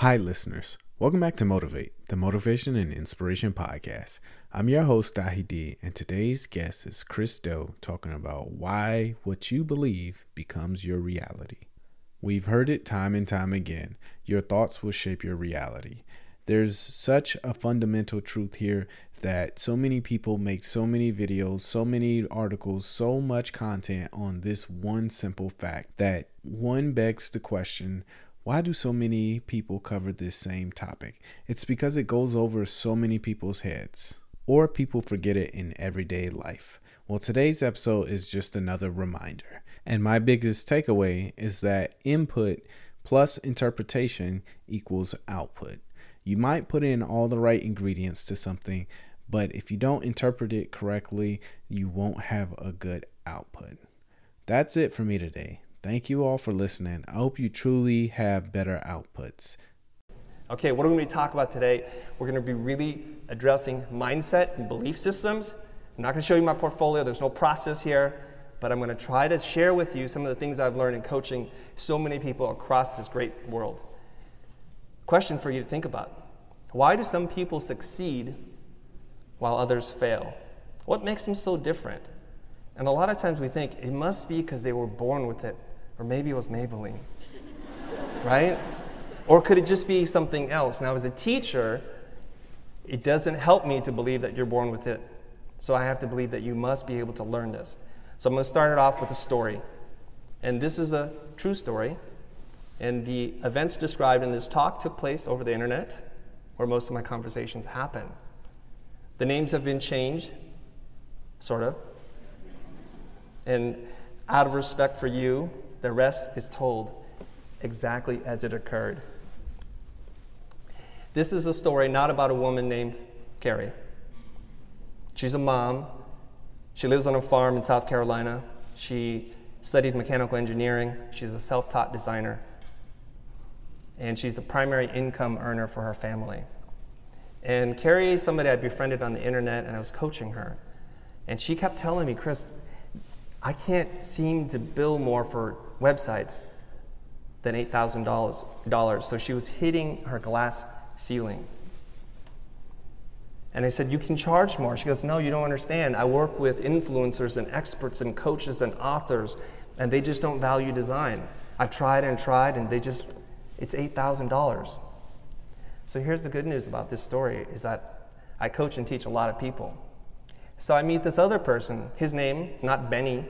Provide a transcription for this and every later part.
Hi, listeners. Welcome back to Motivate, the Motivation and Inspiration Podcast. I'm your host, Dahi and today's guest is Chris Do talking about why what you believe becomes your reality. We've heard it time and time again your thoughts will shape your reality. There's such a fundamental truth here that so many people make so many videos, so many articles, so much content on this one simple fact that one begs the question why do so many people cover this same topic? It's because it goes over so many people's heads, or people forget it in everyday life. Well, today's episode is just another reminder. And my biggest takeaway is that input plus interpretation equals output. You might put in all the right ingredients to something, but if you don't interpret it correctly, you won't have a good output. That's it for me today. Thank you all for listening. I hope you truly have better outputs. Okay, what are we going to talk about today? We're going to be really addressing mindset and belief systems. I'm not going to show you my portfolio, there's no process here, but I'm going to try to share with you some of the things I've learned in coaching so many people across this great world. Question for you to think about Why do some people succeed while others fail? What makes them so different? And a lot of times we think it must be because they were born with it, or maybe it was Maybelline, right? Or could it just be something else? Now, as a teacher, it doesn't help me to believe that you're born with it. So I have to believe that you must be able to learn this. So I'm going to start it off with a story. And this is a true story. And the events described in this talk took place over the internet, where most of my conversations happen. The names have been changed, sort of. And out of respect for you, the rest is told exactly as it occurred. This is a story not about a woman named Carrie. She's a mom. She lives on a farm in South Carolina. She studied mechanical engineering. She's a self taught designer. And she's the primary income earner for her family. And Carrie is somebody I befriended on the internet, and I was coaching her. And she kept telling me, Chris, I can't seem to bill more for websites than $8,000. So she was hitting her glass ceiling. And I said, You can charge more. She goes, No, you don't understand. I work with influencers and experts and coaches and authors, and they just don't value design. I've tried and tried, and they just, it's $8,000. So here's the good news about this story is that I coach and teach a lot of people. So I meet this other person, his name, not Benny,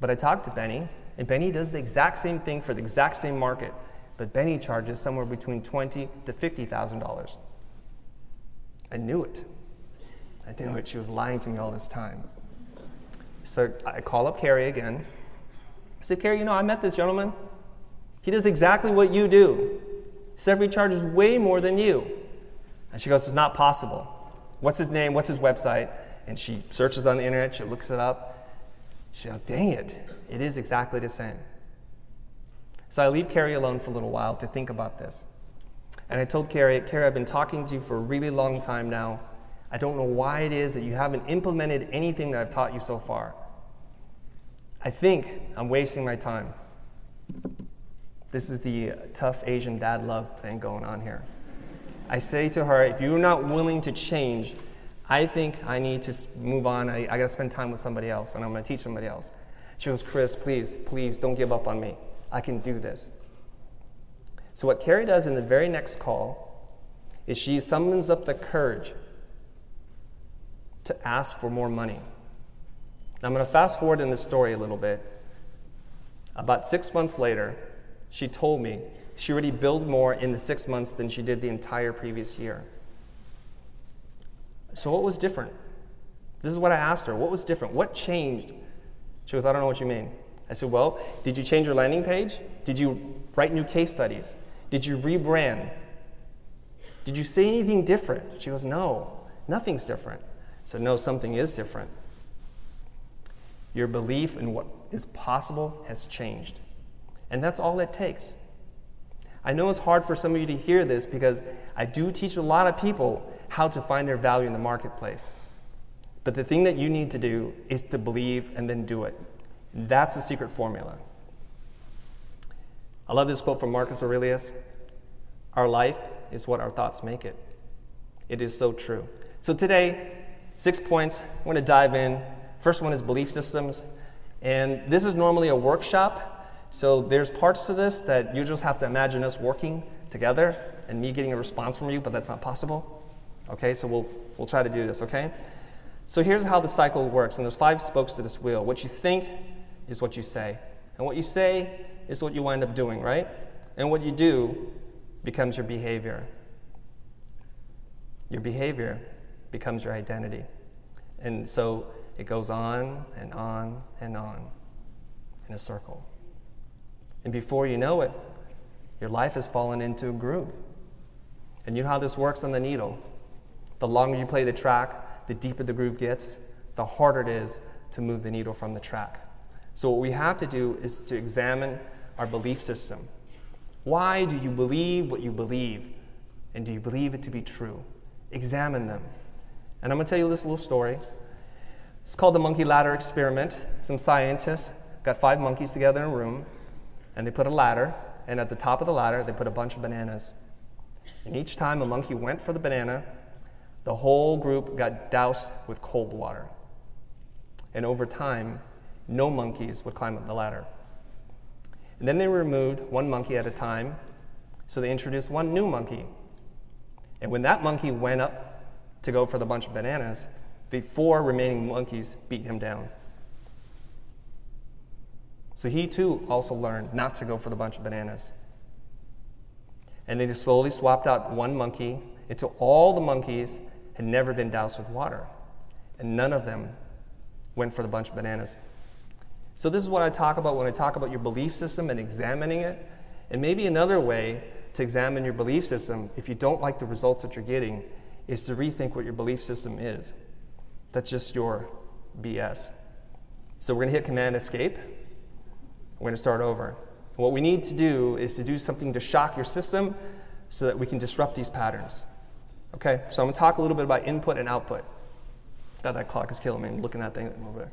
but I talk to Benny, and Benny does the exact same thing for the exact same market, but Benny charges somewhere between twenty to fifty thousand dollars. I knew it. I knew it. She was lying to me all this time. So I call up Carrie again. I said, Carrie, you know, I met this gentleman. He does exactly what you do, except he charges way more than you. And she goes, It's not possible. What's his name? What's his website? And she searches on the internet, she looks it up. She goes, Dang it, it is exactly the same. So I leave Carrie alone for a little while to think about this. And I told Carrie, Carrie, I've been talking to you for a really long time now. I don't know why it is that you haven't implemented anything that I've taught you so far. I think I'm wasting my time. This is the uh, tough Asian dad love thing going on here. I say to her, if you're not willing to change, I think I need to move on. I, I got to spend time with somebody else, and I'm going to teach somebody else. She goes, Chris, please, please don't give up on me. I can do this. So, what Carrie does in the very next call is she summons up the courage to ask for more money. Now, I'm going to fast forward in the story a little bit. About six months later, she told me she already billed more in the six months than she did the entire previous year. So, what was different? This is what I asked her. What was different? What changed? She goes, I don't know what you mean. I said, Well, did you change your landing page? Did you write new case studies? Did you rebrand? Did you say anything different? She goes, No, nothing's different. I said, No, something is different. Your belief in what is possible has changed. And that's all it takes. I know it's hard for some of you to hear this because I do teach a lot of people how to find their value in the marketplace. But the thing that you need to do is to believe and then do it. That's the secret formula. I love this quote from Marcus Aurelius Our life is what our thoughts make it. It is so true. So today, six points. We're going to dive in. First one is belief systems. And this is normally a workshop. So there's parts to this that you just have to imagine us working together and me getting a response from you, but that's not possible. Okay, so we'll, we'll try to do this, okay? So here's how the cycle works, and there's five spokes to this wheel. What you think is what you say, and what you say is what you wind up doing, right? And what you do becomes your behavior. Your behavior becomes your identity. And so it goes on and on and on in a circle. And before you know it, your life has fallen into a groove. And you know how this works on the needle. The longer you play the track, the deeper the groove gets, the harder it is to move the needle from the track. So, what we have to do is to examine our belief system. Why do you believe what you believe? And do you believe it to be true? Examine them. And I'm going to tell you this little story. It's called the monkey ladder experiment. Some scientists got five monkeys together in a room, and they put a ladder, and at the top of the ladder, they put a bunch of bananas. And each time a monkey went for the banana, the whole group got doused with cold water. And over time, no monkeys would climb up the ladder. And then they removed one monkey at a time, so they introduced one new monkey. And when that monkey went up to go for the bunch of bananas, the four remaining monkeys beat him down. So he too also learned not to go for the bunch of bananas. And they just slowly swapped out one monkey until all the monkeys had never been doused with water. And none of them went for the bunch of bananas. So, this is what I talk about when I talk about your belief system and examining it. And maybe another way to examine your belief system, if you don't like the results that you're getting, is to rethink what your belief system is. That's just your BS. So, we're going to hit Command Escape. We're going to start over. What we need to do is to do something to shock your system so that we can disrupt these patterns. Okay, so I'm to talk a little bit about input and output. God, that clock is killing me. I'm looking at that thing over there.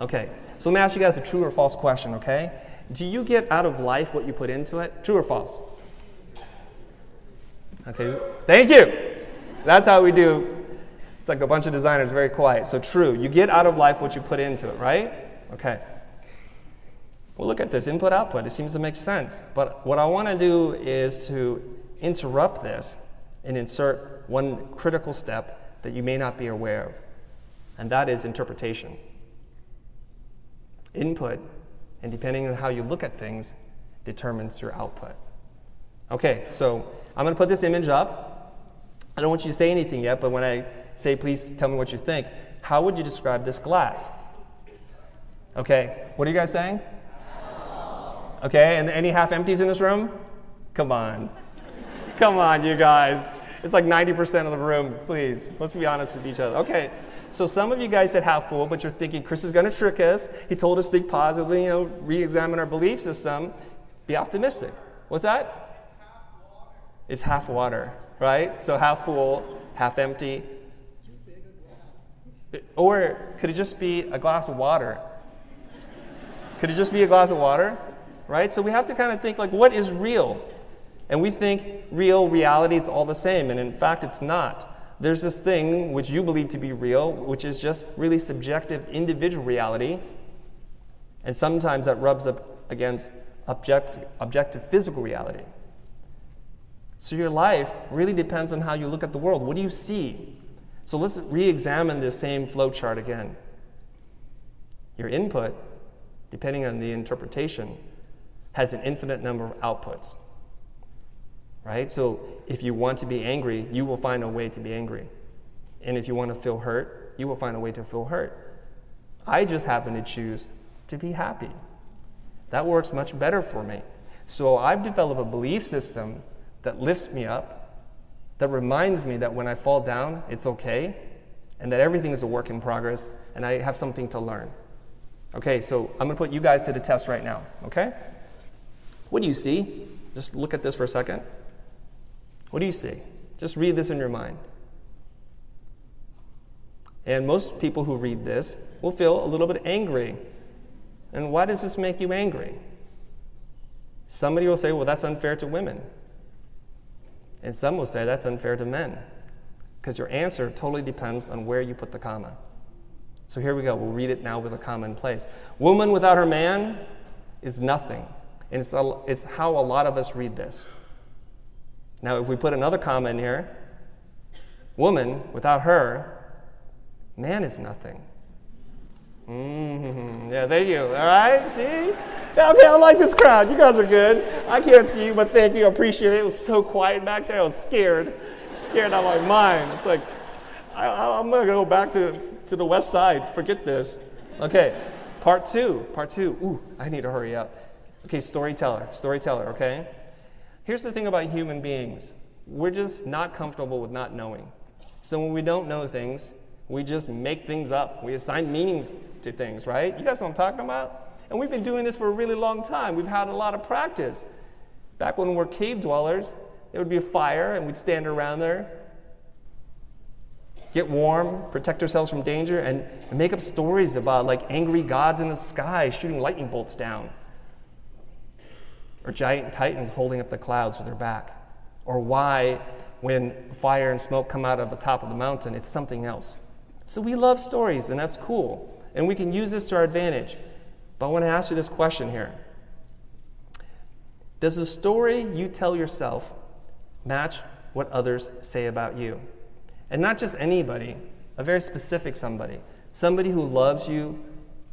Okay, so let me ask you guys a true or false question, okay? Do you get out of life what you put into it? True or false? Okay, thank you. That's how we do. It's like a bunch of designers, very quiet. So, true. You get out of life what you put into it, right? Okay. Well, look at this input output. It seems to make sense. But what I want to do is to interrupt this and insert one critical step that you may not be aware of, and that is interpretation. Input, and depending on how you look at things, determines your output. Okay, so I'm going to put this image up. I don't want you to say anything yet, but when I say, please tell me what you think, how would you describe this glass? Okay, what are you guys saying? Okay, and any half empties in this room? Come on. Come on, you guys. It's like 90% of the room, please. Let's be honest with each other. Okay, so some of you guys said half full, but you're thinking Chris is going to trick us. He told us to think positively, you know, re-examine our belief system. Be optimistic. What's that? It's half water, right? So half full, half empty. Or could it just be a glass of water? Could it just be a glass of water? right? So we have to kind of think like, what is real? And we think real, reality, it's all the same. And in fact, it's not. There's this thing which you believe to be real, which is just really subjective, individual reality. And sometimes that rubs up against objective, objective physical reality. So your life really depends on how you look at the world. What do you see? So let's re examine this same flow chart again. Your input, depending on the interpretation, has an infinite number of outputs. Right? So if you want to be angry, you will find a way to be angry. And if you want to feel hurt, you will find a way to feel hurt. I just happen to choose to be happy. That works much better for me. So I've developed a belief system that lifts me up, that reminds me that when I fall down, it's okay, and that everything is a work in progress, and I have something to learn. Okay, so I'm going to put you guys to the test right now, okay? What do you see? Just look at this for a second. What do you see? Just read this in your mind. And most people who read this will feel a little bit angry. And why does this make you angry? Somebody will say, well, that's unfair to women. And some will say that's unfair to men because your answer totally depends on where you put the comma. So here we go. We'll read it now with a comma in place. Woman without her man is nothing. And it's, a, it's how a lot of us read this. Now, if we put another comma in here, woman without her, man is nothing. Mm-hmm. Yeah, thank you. All right, see? Okay, I like this crowd. You guys are good. I can't see you, but thank you. I appreciate it. It was so quiet back there. I was scared, scared out of my mind. It's like, I, am going to go back to, to the west side. Forget this. Okay, part two. Part two. Ooh, I need to hurry up. Okay, storyteller. Storyteller, okay? Here's the thing about human beings we're just not comfortable with not knowing. So when we don't know things, we just make things up. We assign meanings to things, right? You guys know what I'm talking about? And we've been doing this for a really long time. We've had a lot of practice. Back when we were cave dwellers, there would be a fire and we'd stand around there, get warm, protect ourselves from danger, and, and make up stories about like angry gods in the sky shooting lightning bolts down, or giant titans holding up the clouds with their back, or why when fire and smoke come out of the top of the mountain, it's something else. So we love stories, and that's cool. And we can use this to our advantage. But I want to ask you this question here Does the story you tell yourself match what others say about you? And not just anybody, a very specific somebody. Somebody who loves you,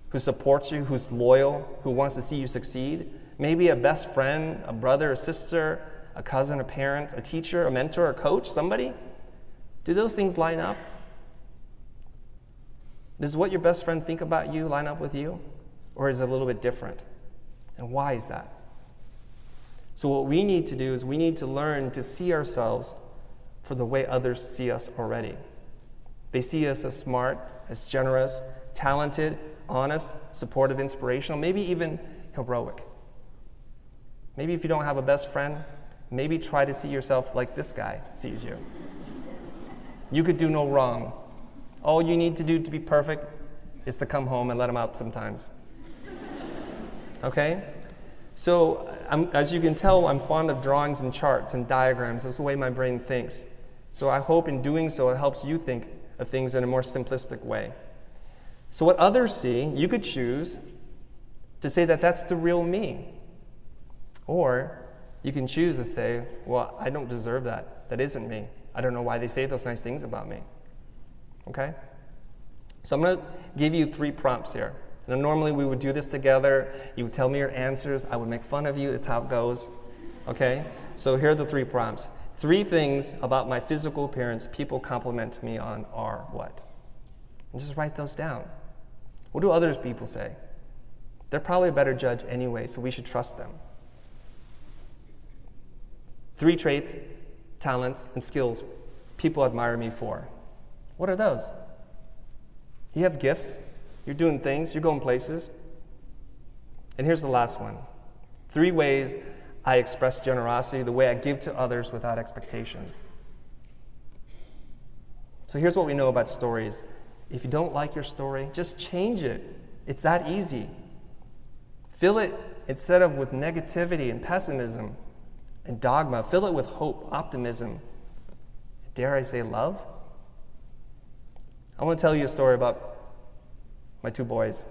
who supports you, who's loyal, who wants to see you succeed. Maybe a best friend, a brother, a sister, a cousin, a parent, a teacher, a mentor, a coach, somebody. Do those things line up? Does what your best friend think about you line up with you? Or is it a little bit different? And why is that? So, what we need to do is we need to learn to see ourselves for the way others see us already. They see us as smart, as generous, talented, honest, supportive, inspirational, maybe even heroic. Maybe if you don't have a best friend, maybe try to see yourself like this guy sees you. You could do no wrong. All you need to do to be perfect is to come home and let him out sometimes. Okay? So, I'm, as you can tell, I'm fond of drawings and charts and diagrams. That's the way my brain thinks. So, I hope in doing so, it helps you think of things in a more simplistic way. So, what others see, you could choose to say that that's the real me. Or you can choose to say, well, I don't deserve that. That isn't me. I don't know why they say those nice things about me. Okay? So I'm going to give you three prompts here. And normally we would do this together. You would tell me your answers. I would make fun of you. That's how it goes. Okay? So here are the three prompts. Three things about my physical appearance people compliment me on are what? And just write those down. What do other people say? They're probably a better judge anyway, so we should trust them. Three traits, talents, and skills people admire me for. What are those? You have gifts, you're doing things, you're going places. And here's the last one three ways I express generosity, the way I give to others without expectations. So here's what we know about stories. If you don't like your story, just change it. It's that easy. Fill it instead of with negativity and pessimism and dogma, fill it with hope, optimism, dare I say love? I want to tell you a story about my two boys.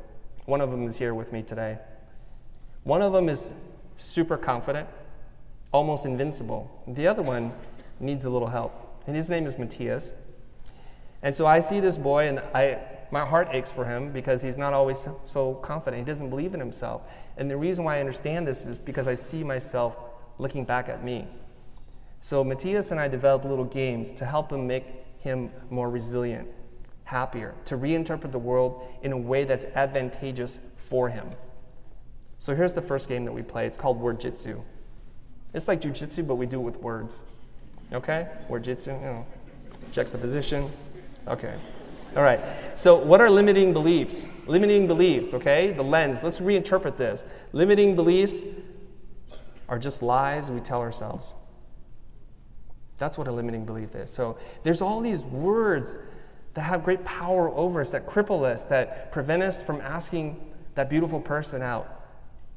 One of them is here with me today. One of them is super confident, almost invincible. The other one needs a little help. And his name is Matthias. And so I see this boy, and I, my heart aches for him because he's not always so confident. He doesn't believe in himself. And the reason why I understand this is because I see myself looking back at me. So Matthias and I developed little games to help him make him more resilient happier, to reinterpret the world in a way that's advantageous for him. So here's the first game that we play. It's called Word Jitsu. It's like jujitsu, but we do it with words. Okay? Word Jitsu, you know, juxtaposition. Okay. All right. So, what are limiting beliefs? Limiting beliefs, okay? The lens. Let's reinterpret this. Limiting beliefs are just lies we tell ourselves. That's what a limiting belief is. So, there's all these words that have great power over us, that cripple us, that prevent us from asking that beautiful person out,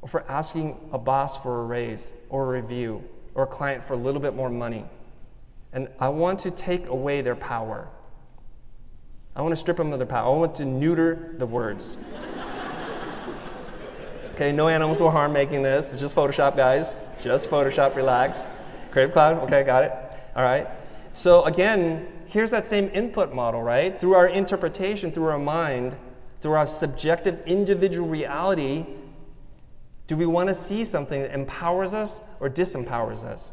or for asking a boss for a raise, or a review, or a client for a little bit more money. And I want to take away their power. I want to strip them of their power. I want to neuter the words. Okay, no animals were harmed making this. It's just Photoshop, guys. Just Photoshop, relax. Creative Cloud, okay, got it. All right. So again, here's that same input model, right? Through our interpretation, through our mind, through our subjective individual reality, do we want to see something that empowers us or disempowers us?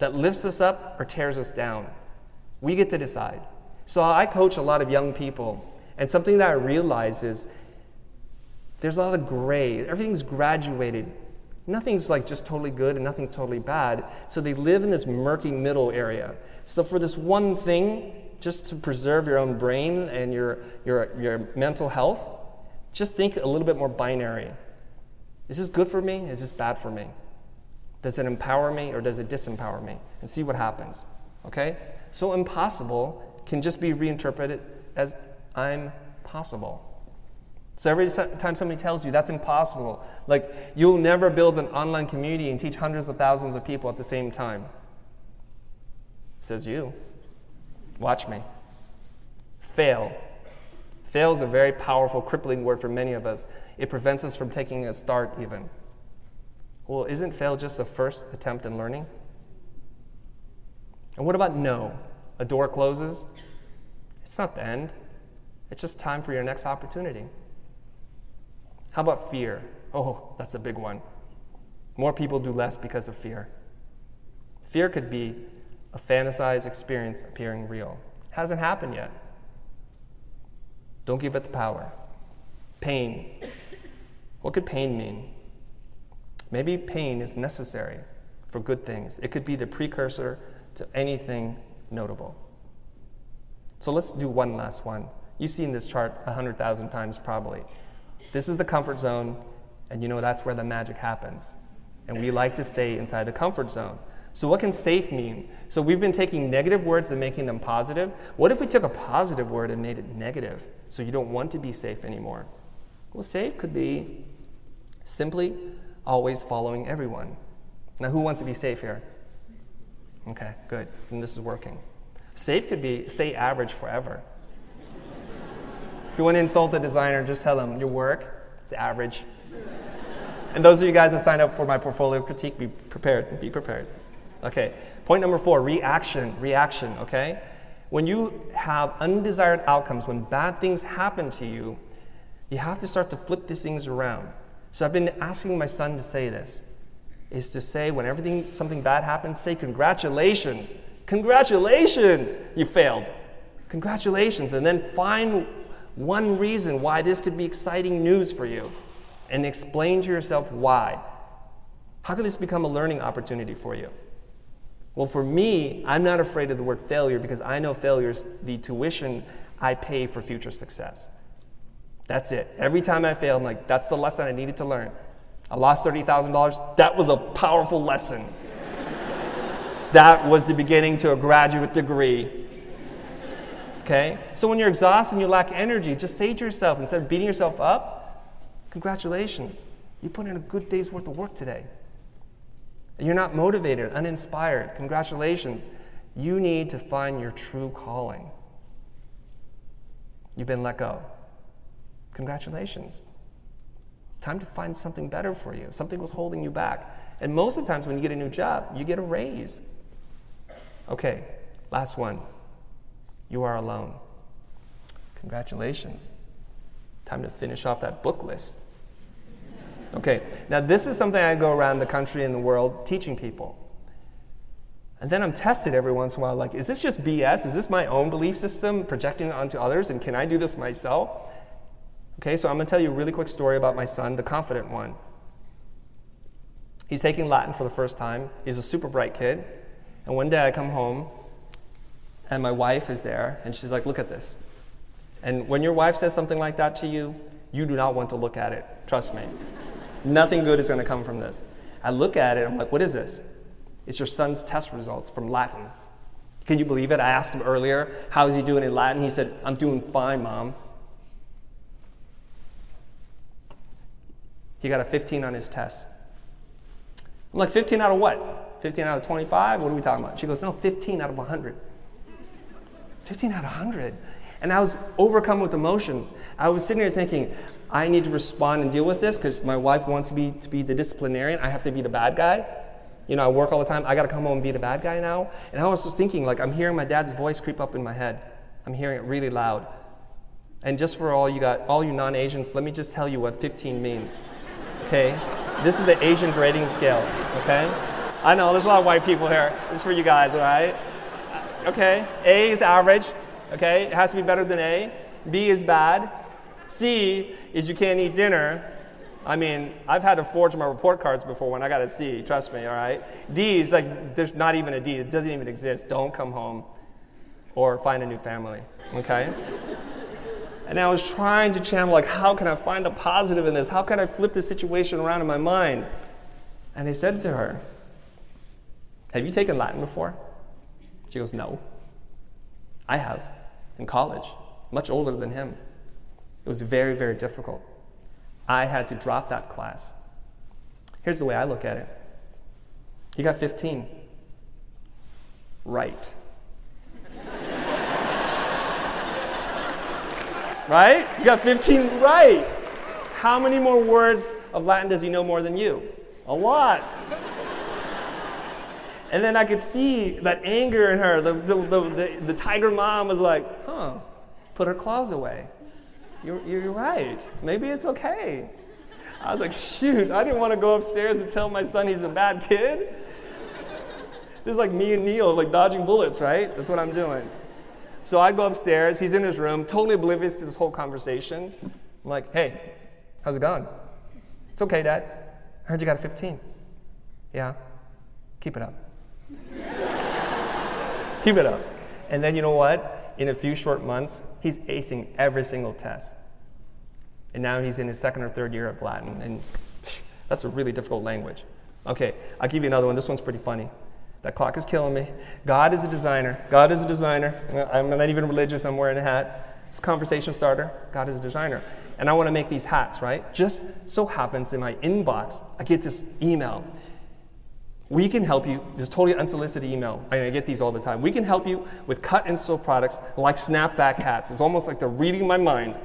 That lifts us up or tears us down? We get to decide. So I coach a lot of young people, and something that I realize is there's a lot of gray. Everything's graduated. Nothing's like just totally good and nothing's totally bad. So they live in this murky middle area. So for this one thing, just to preserve your own brain and your, your, your mental health, just think a little bit more binary. Is this good for me? Is this bad for me? Does it empower me or does it disempower me? And see what happens. Okay? So impossible can just be reinterpreted as I'm possible. So every time somebody tells you that's impossible, like you'll never build an online community and teach hundreds of thousands of people at the same time. Says you. Watch me. Fail. Fail is a very powerful, crippling word for many of us. It prevents us from taking a start, even. Well, isn't fail just a first attempt in learning? And what about no? A door closes? It's not the end, it's just time for your next opportunity. How about fear? Oh, that's a big one. More people do less because of fear. Fear could be a fantasized experience appearing real. Hasn't happened yet. Don't give it the power. Pain. What could pain mean? Maybe pain is necessary for good things. It could be the precursor to anything notable. So let's do one last one. You've seen this chart 100,000 times probably. This is the comfort zone, and you know that's where the magic happens. And we like to stay inside the comfort zone. So, what can safe mean? So, we've been taking negative words and making them positive. What if we took a positive word and made it negative? So, you don't want to be safe anymore? Well, safe could be simply always following everyone. Now, who wants to be safe here? Okay, good. And this is working. Safe could be stay average forever. If you want to insult a designer, just tell them your work is average. and those of you guys that signed up for my portfolio critique, be prepared. Be prepared. Okay. Point number four reaction. Reaction, okay? When you have undesired outcomes, when bad things happen to you, you have to start to flip these things around. So I've been asking my son to say this is to say when everything something bad happens, say congratulations. Congratulations, you failed. Congratulations. And then find one reason why this could be exciting news for you and explain to yourself why. How could this become a learning opportunity for you? Well, for me, I'm not afraid of the word failure because I know failure is the tuition I pay for future success. That's it. Every time I fail, I'm like, that's the lesson I needed to learn. I lost $30,000. That was a powerful lesson. that was the beginning to a graduate degree. Okay? So when you're exhausted and you lack energy, just say to yourself, instead of beating yourself up, congratulations. You put in a good day's worth of work today. You're not motivated, uninspired. Congratulations. You need to find your true calling. You've been let go. Congratulations. Time to find something better for you. Something was holding you back. And most of the times when you get a new job, you get a raise. Okay, last one. You are alone. Congratulations. Time to finish off that book list. Okay, now this is something I go around the country and the world teaching people. And then I'm tested every once in a while like, is this just BS? Is this my own belief system projecting onto others? And can I do this myself? Okay, so I'm going to tell you a really quick story about my son, the confident one. He's taking Latin for the first time. He's a super bright kid. And one day I come home, and my wife is there, and she's like, Look at this. And when your wife says something like that to you, you do not want to look at it. Trust me. Nothing good is going to come from this. I look at it, I'm like, What is this? It's your son's test results from Latin. Can you believe it? I asked him earlier, How is he doing in Latin? He said, I'm doing fine, mom. He got a 15 on his test. I'm like, 15 out of what? 15 out of 25? What are we talking about? She goes, No, 15 out of 100. 15 out of 100. And I was overcome with emotions. I was sitting there thinking, I need to respond and deal with this because my wife wants me to be the disciplinarian. I have to be the bad guy. You know, I work all the time. I got to come home and be the bad guy now. And I was just thinking, like, I'm hearing my dad's voice creep up in my head. I'm hearing it really loud. And just for all you got, all you non-Asians, let me just tell you what 15 means. Okay, this is the Asian grading scale. Okay, I know there's a lot of white people here. This is for you guys, all right? Okay, A is average. Okay, it has to be better than A. B is bad. C is you can't eat dinner. I mean, I've had to forge my report cards before when I got a C, trust me, all right? D is like, there's not even a D, it doesn't even exist. Don't come home or find a new family, okay? and I was trying to channel, like, how can I find the positive in this? How can I flip the situation around in my mind? And I said to her, Have you taken Latin before? She goes, No. I have in college, much older than him. It was very, very difficult. I had to drop that class. Here's the way I look at it he got 15. Right. right? You got 15 right. How many more words of Latin does he know more than you? A lot. And then I could see that anger in her. The, the, the, the, tiger mom was like, huh, put her claws away. You're, you're right. Maybe it's okay. I was like, shoot, I didn't want to go upstairs and tell my son he's a bad kid. This is like me and Neo, like dodging bullets, right? That's what I'm doing. So I go upstairs. He's in his room, totally oblivious to this whole conversation. I'm like, hey, how's it going? It's okay, Dad. I heard you got a 15. Yeah. Keep it up. Keep it up. And then you know what? In a few short months, he's acing every single test. And now he's in his second or third year of Latin. And that's a really difficult language. Okay, I'll give you another one. This one's pretty funny. That clock is killing me. God is a designer. God is a designer. I'm not even religious, I'm wearing a hat. It's a conversation starter. God is a designer. And I want to make these hats, right? Just so happens in my inbox, I get this email we can help you. This is totally unsolicited email. I get these all the time. We can help you with cut and sew products like snapback hats. It's almost like they're reading my mind.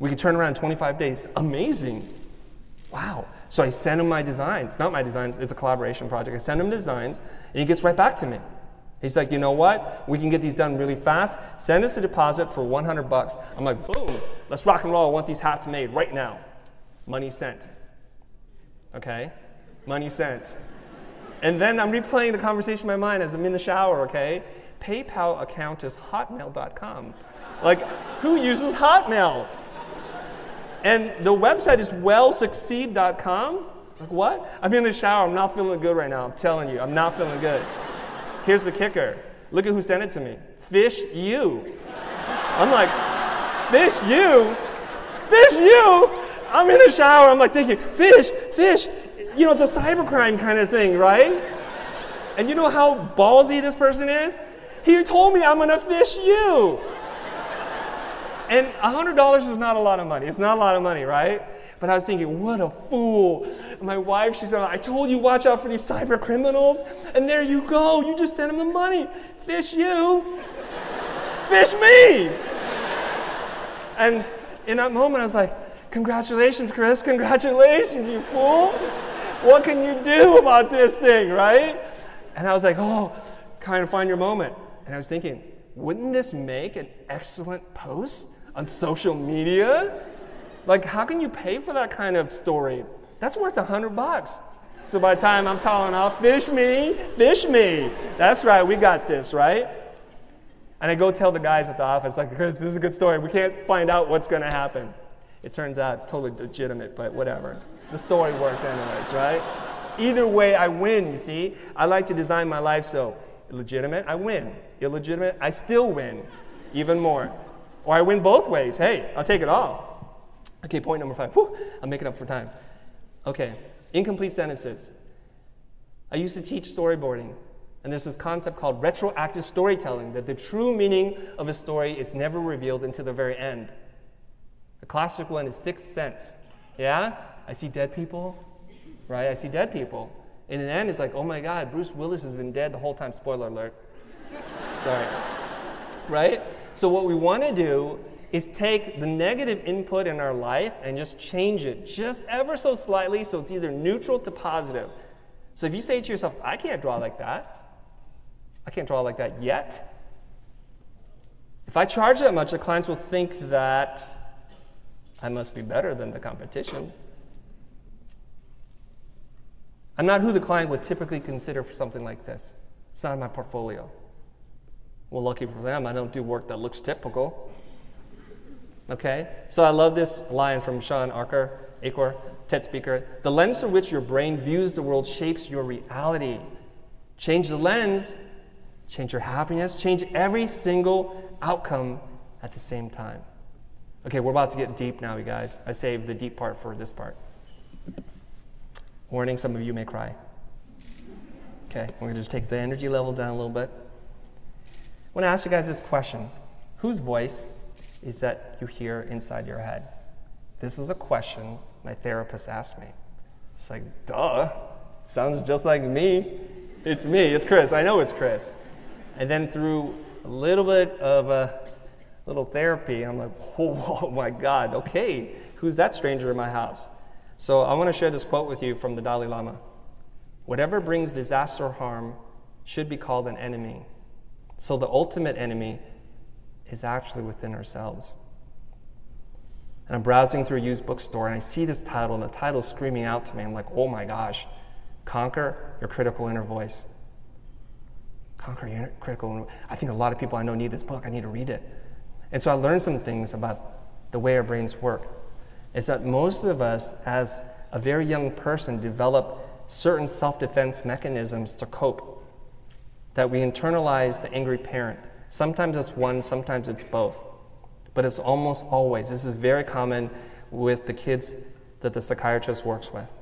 We can turn around in 25 days. Amazing. Wow. So I send him my designs. Not my designs, it's a collaboration project. I send him designs, and he gets right back to me. He's like, you know what? We can get these done really fast. Send us a deposit for 100 bucks. I'm like, boom, let's rock and roll. I want these hats made right now. Money sent. Okay? Money sent. And then I'm replaying the conversation in my mind as I'm in the shower, okay? PayPal account is hotmail.com. Like, who uses Hotmail? And the website is wellsucceed.com. Like, what? I'm in the shower. I'm not feeling good right now. I'm telling you, I'm not feeling good. Here's the kicker look at who sent it to me Fish You. I'm like, Fish You? Fish You? I'm in the shower. I'm like thinking, Fish, fish, you know, it's a cybercrime kind of thing, right? And you know how ballsy this person is? He told me I'm gonna fish you. And $100 is not a lot of money. It's not a lot of money, right? But I was thinking, what a fool. My wife, she said, I told you, watch out for these cyber criminals. And there you go. You just sent them the money. Fish you. Fish me. And in that moment, I was like, congratulations, Chris. Congratulations, you fool. What can you do about this thing, right? And I was like, oh, kind of find your moment. And I was thinking, wouldn't this make an excellent post on social media? Like, how can you pay for that kind of story? That's worth a hundred bucks. So by the time I'm telling off, fish me, fish me. That's right, we got this, right? And I go tell the guys at the office, like, Chris, this is a good story. We can't find out what's going to happen. It turns out it's totally legitimate, but whatever the story worked anyways, right? Either way, I win, you see. I like to design my life so legitimate, I win. Illegitimate, I still win, even more. Or I win both ways. Hey, I'll take it all. Okay, point number five. Whew, I'm making up for time. Okay, incomplete sentences. I used to teach storyboarding, and there's this concept called retroactive storytelling that the true meaning of a story is never revealed until the very end. The classic one is Sixth Sense. Yeah? I see dead people, right? I see dead people. And in the end, it's like, oh my God, Bruce Willis has been dead the whole time. Spoiler alert. Sorry. Right? So, what we want to do is take the negative input in our life and just change it just ever so slightly so it's either neutral to positive. So, if you say to yourself, I can't draw like that, I can't draw like that yet. If I charge that much, the clients will think that I must be better than the competition. I'm not who the client would typically consider for something like this. It's not in my portfolio. Well, lucky for them, I don't do work that looks typical. Okay? So I love this line from Sean Archer, Achor, TED speaker. The lens through which your brain views the world shapes your reality. Change the lens, change your happiness, change every single outcome at the same time. Okay, we're about to get deep now, you guys. I saved the deep part for this part. Warning, some of you may cry. Okay, we're going to just take the energy level down a little bit. I want to ask you guys this question Whose voice is that you hear inside your head? This is a question my therapist asked me. It's like, duh, sounds just like me. It's me, it's Chris. I know it's Chris. And then through a little bit of a little therapy, I'm like, oh my God, okay, who's that stranger in my house? So I want to share this quote with you from the Dalai Lama. Whatever brings disaster or harm should be called an enemy. So the ultimate enemy is actually within ourselves. And I'm browsing through a used bookstore and I see this title, and the title's screaming out to me. I'm like, oh my gosh, conquer your critical inner voice. Conquer your critical. I think a lot of people I know need this book. I need to read it. And so I learned some things about the way our brains work is that most of us, as a very young person, develop certain self defense mechanisms to cope. That we internalize the angry parent. Sometimes it's one, sometimes it's both. But it's almost always, this is very common with the kids that the psychiatrist works with,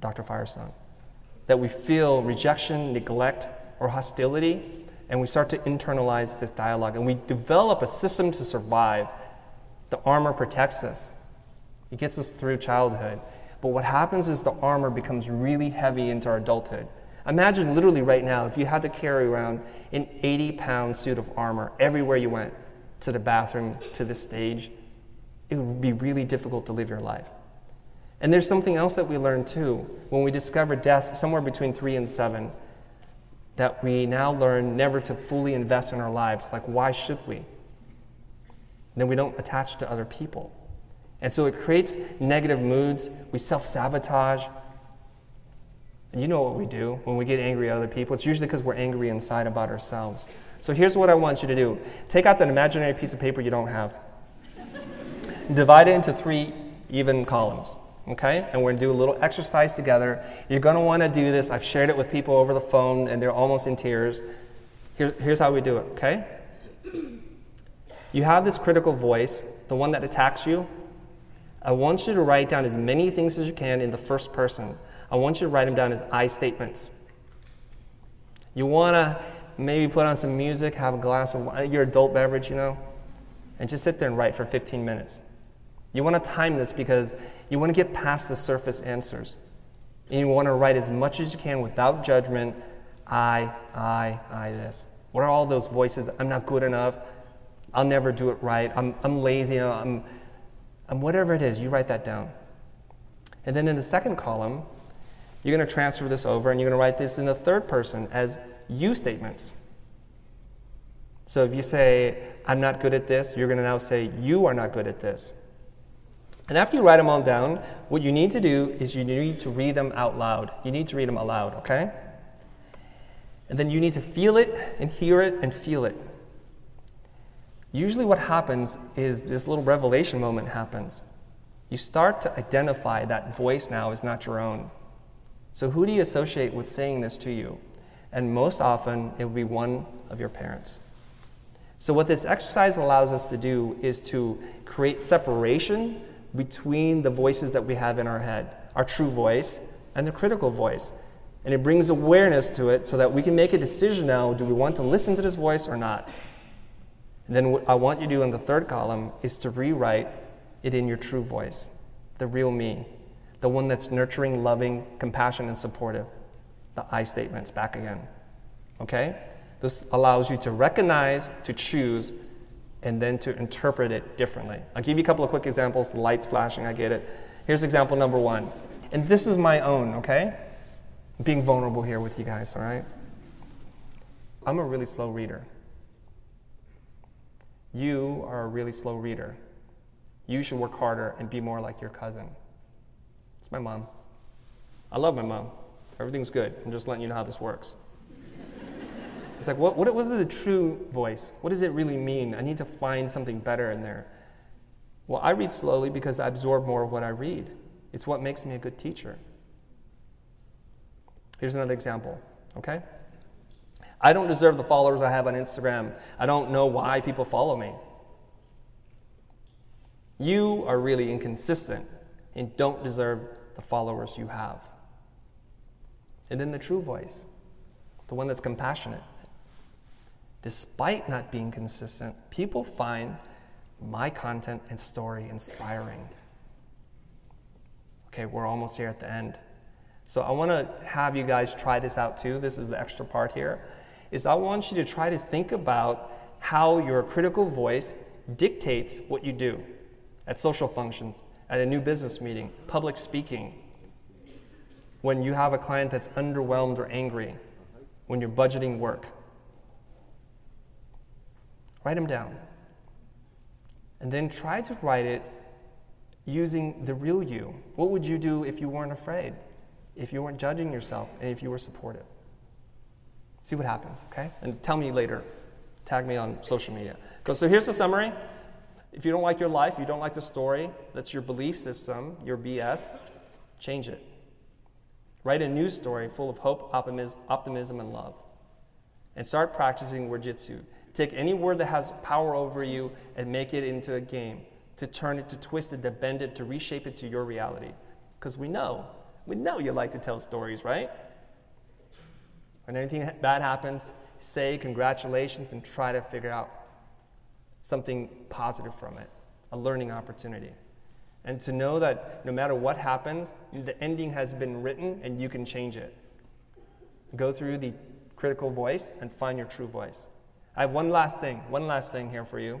Dr. Firestone. That we feel rejection, neglect, or hostility, and we start to internalize this dialogue, and we develop a system to survive. The armor protects us. It gets us through childhood. But what happens is the armor becomes really heavy into our adulthood. Imagine literally right now if you had to carry around an 80 pound suit of armor everywhere you went to the bathroom, to the stage. It would be really difficult to live your life. And there's something else that we learn too. When we discover death somewhere between three and seven, that we now learn never to fully invest in our lives. Like, why should we? then we don't attach to other people. And so it creates negative moods. We self sabotage. And you know what we do when we get angry at other people. It's usually because we're angry inside about ourselves. So here's what I want you to do take out that imaginary piece of paper you don't have, divide it into three even columns. Okay? And we're gonna do a little exercise together. You're gonna wanna do this. I've shared it with people over the phone and they're almost in tears. Here, here's how we do it, okay? You have this critical voice, the one that attacks you, I want you to write down as many things as you can in the first person. I want you to write them down as I statements. You want to maybe put on some music, have a glass of your adult beverage, you know, and just sit there and write for 15 minutes. You want to time this because you want to get past the surface answers. And you want to write as much as you can without judgment. I, I, I, this. What are all those voices? I'm not good enough. I'll never do it right. I'm, I'm lazy. I'm, and whatever it is, you write that down. And then in the second column, you're going to transfer this over and you're going to write this in the third person as you statements. So if you say, I'm not good at this, you're going to now say, You are not good at this. And after you write them all down, what you need to do is you need to read them out loud. You need to read them aloud, okay? And then you need to feel it and hear it and feel it. Usually, what happens is this little revelation moment happens. You start to identify that voice now is not your own. So, who do you associate with saying this to you? And most often, it will be one of your parents. So, what this exercise allows us to do is to create separation between the voices that we have in our head our true voice and the critical voice. And it brings awareness to it so that we can make a decision now do we want to listen to this voice or not? And then what I want you to do in the third column is to rewrite it in your true voice, the real me, the one that's nurturing, loving, compassionate, and supportive. the I statements back again. Okay? This allows you to recognize, to choose, and then to interpret it differently. I'll give you a couple of quick examples. The lights flashing, I get it. Here's example number one. And this is my own, okay? I'm being vulnerable here with you guys, all right? I'm a really slow reader. You are a really slow reader. You should work harder and be more like your cousin. It's my mom. I love my mom. Everything's good. I'm just letting you know how this works. It's like, what, what, what is the true voice? What does it really mean? I need to find something better in there. Well, I read slowly because I absorb more of what I read. It's what makes me a good teacher. Here's another example, okay? I don't deserve the followers I have on Instagram. I don't know why people follow me. You are really inconsistent and don't deserve the followers you have. And then the true voice, the one that's compassionate. Despite not being consistent, people find my content and story inspiring. Okay, we're almost here at the end. So I want to have you guys try this out too. This is the extra part here. Is I want you to try to think about how your critical voice dictates what you do at social functions, at a new business meeting, public speaking, when you have a client that's underwhelmed or angry, when you're budgeting work. Write them down. And then try to write it using the real you. What would you do if you weren't afraid? If you weren't judging yourself and if you were supportive? See what happens, okay? And tell me later. Tag me on social media. So here's the summary. If you don't like your life, you don't like the story, that's your belief system, your BS, change it. Write a new story full of hope, optimism, and love. And start practicing Wordjitsu. Take any word that has power over you and make it into a game, to turn it, to twist it, to bend it, to reshape it to your reality. Because we know, we know you like to tell stories, right? When anything bad happens, say congratulations and try to figure out something positive from it, a learning opportunity. And to know that no matter what happens, the ending has been written and you can change it. Go through the critical voice and find your true voice. I have one last thing, one last thing here for you.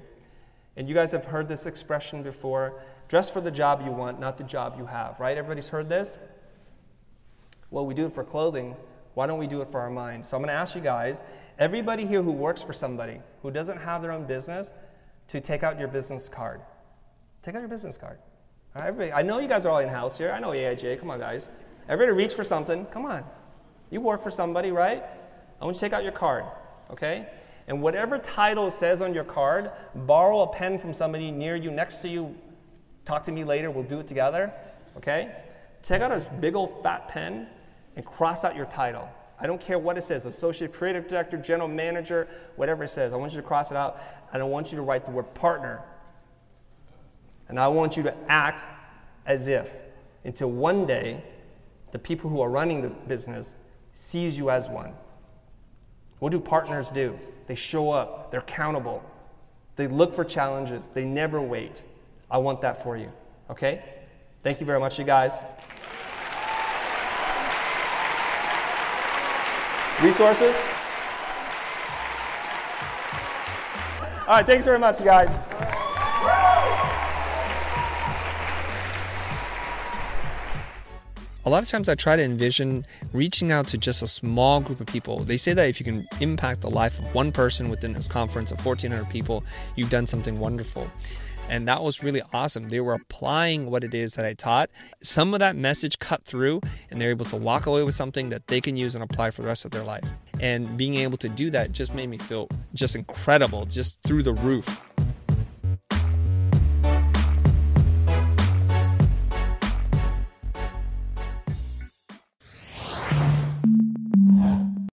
And you guys have heard this expression before dress for the job you want, not the job you have, right? Everybody's heard this? Well, we do it for clothing. Why don't we do it for our mind? So I'm going to ask you guys everybody here who works for somebody who doesn't have their own business to take out your business card. Take out your business card. Right, everybody, I know you guys are all in house here. I know AIJ. Come on, guys. Everybody reach for something. Come on. You work for somebody, right? I want you to take out your card, okay? And whatever title says on your card, borrow a pen from somebody near you, next to you. Talk to me later, we'll do it together. Okay? Take out a big old fat pen and cross out your title. I don't care what it says associate creative director, general manager, whatever it says. I want you to cross it out and I want you to write the word partner. And I want you to act as if until one day the people who are running the business sees you as one. What do partners do? They show up, they're accountable, they look for challenges, they never wait. I want that for you. Okay? Thank you very much, you guys. Resources? All right, thanks very much, guys. A lot of times I try to envision reaching out to just a small group of people. They say that if you can impact the life of one person within this conference of 1,400 people, you've done something wonderful. And that was really awesome. They were applying what it is that I taught. Some of that message cut through, and they're able to walk away with something that they can use and apply for the rest of their life. And being able to do that just made me feel just incredible, just through the roof.